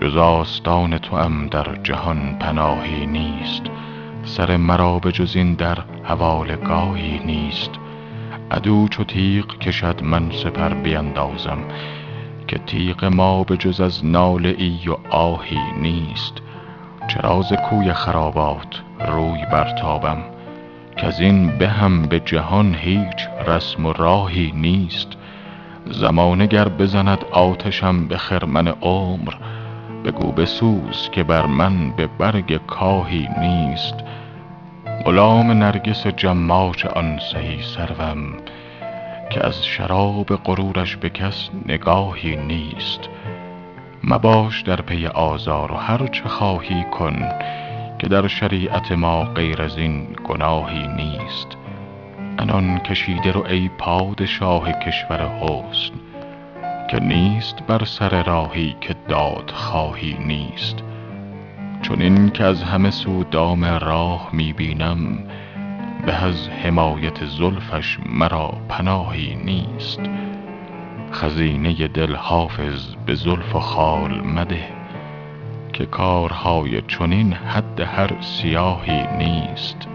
جز آستان توام در جهان پناهی نیست. سر مرا به جز این در حواله گاهی نیست. عدو چو تیغ کشد من سپر بیندازم که تیغ ما به جز از ناله ای و آهی نیست. چرا ز کوی خرابات روی برتابم؟ کز این بهم به جهان هیچ رسم و راهی نیست. زمانه گر بزند آتشم به خرمن عمر بگو بسوز که بر من به برگ کاهی نیست. غلام نرگس جماش آن سهی سروم که از شراب غرورش به کس نگاهی نیست. مباش در پی آزار و هر چه خواهی کن که در شریعت ما غیر از این گناهی نیست. عنان کشیده رو ای پادشاه کشور حسن. که نیست بر سر راهی که دادخواهی نیست. چنین که از همه سو دام راه می بینم به از حمایت زلفش مرا پناهی نیست. خزینه دل حافظ به زلف و خال مده که کارهای چنین حد هر سیاهی نیست.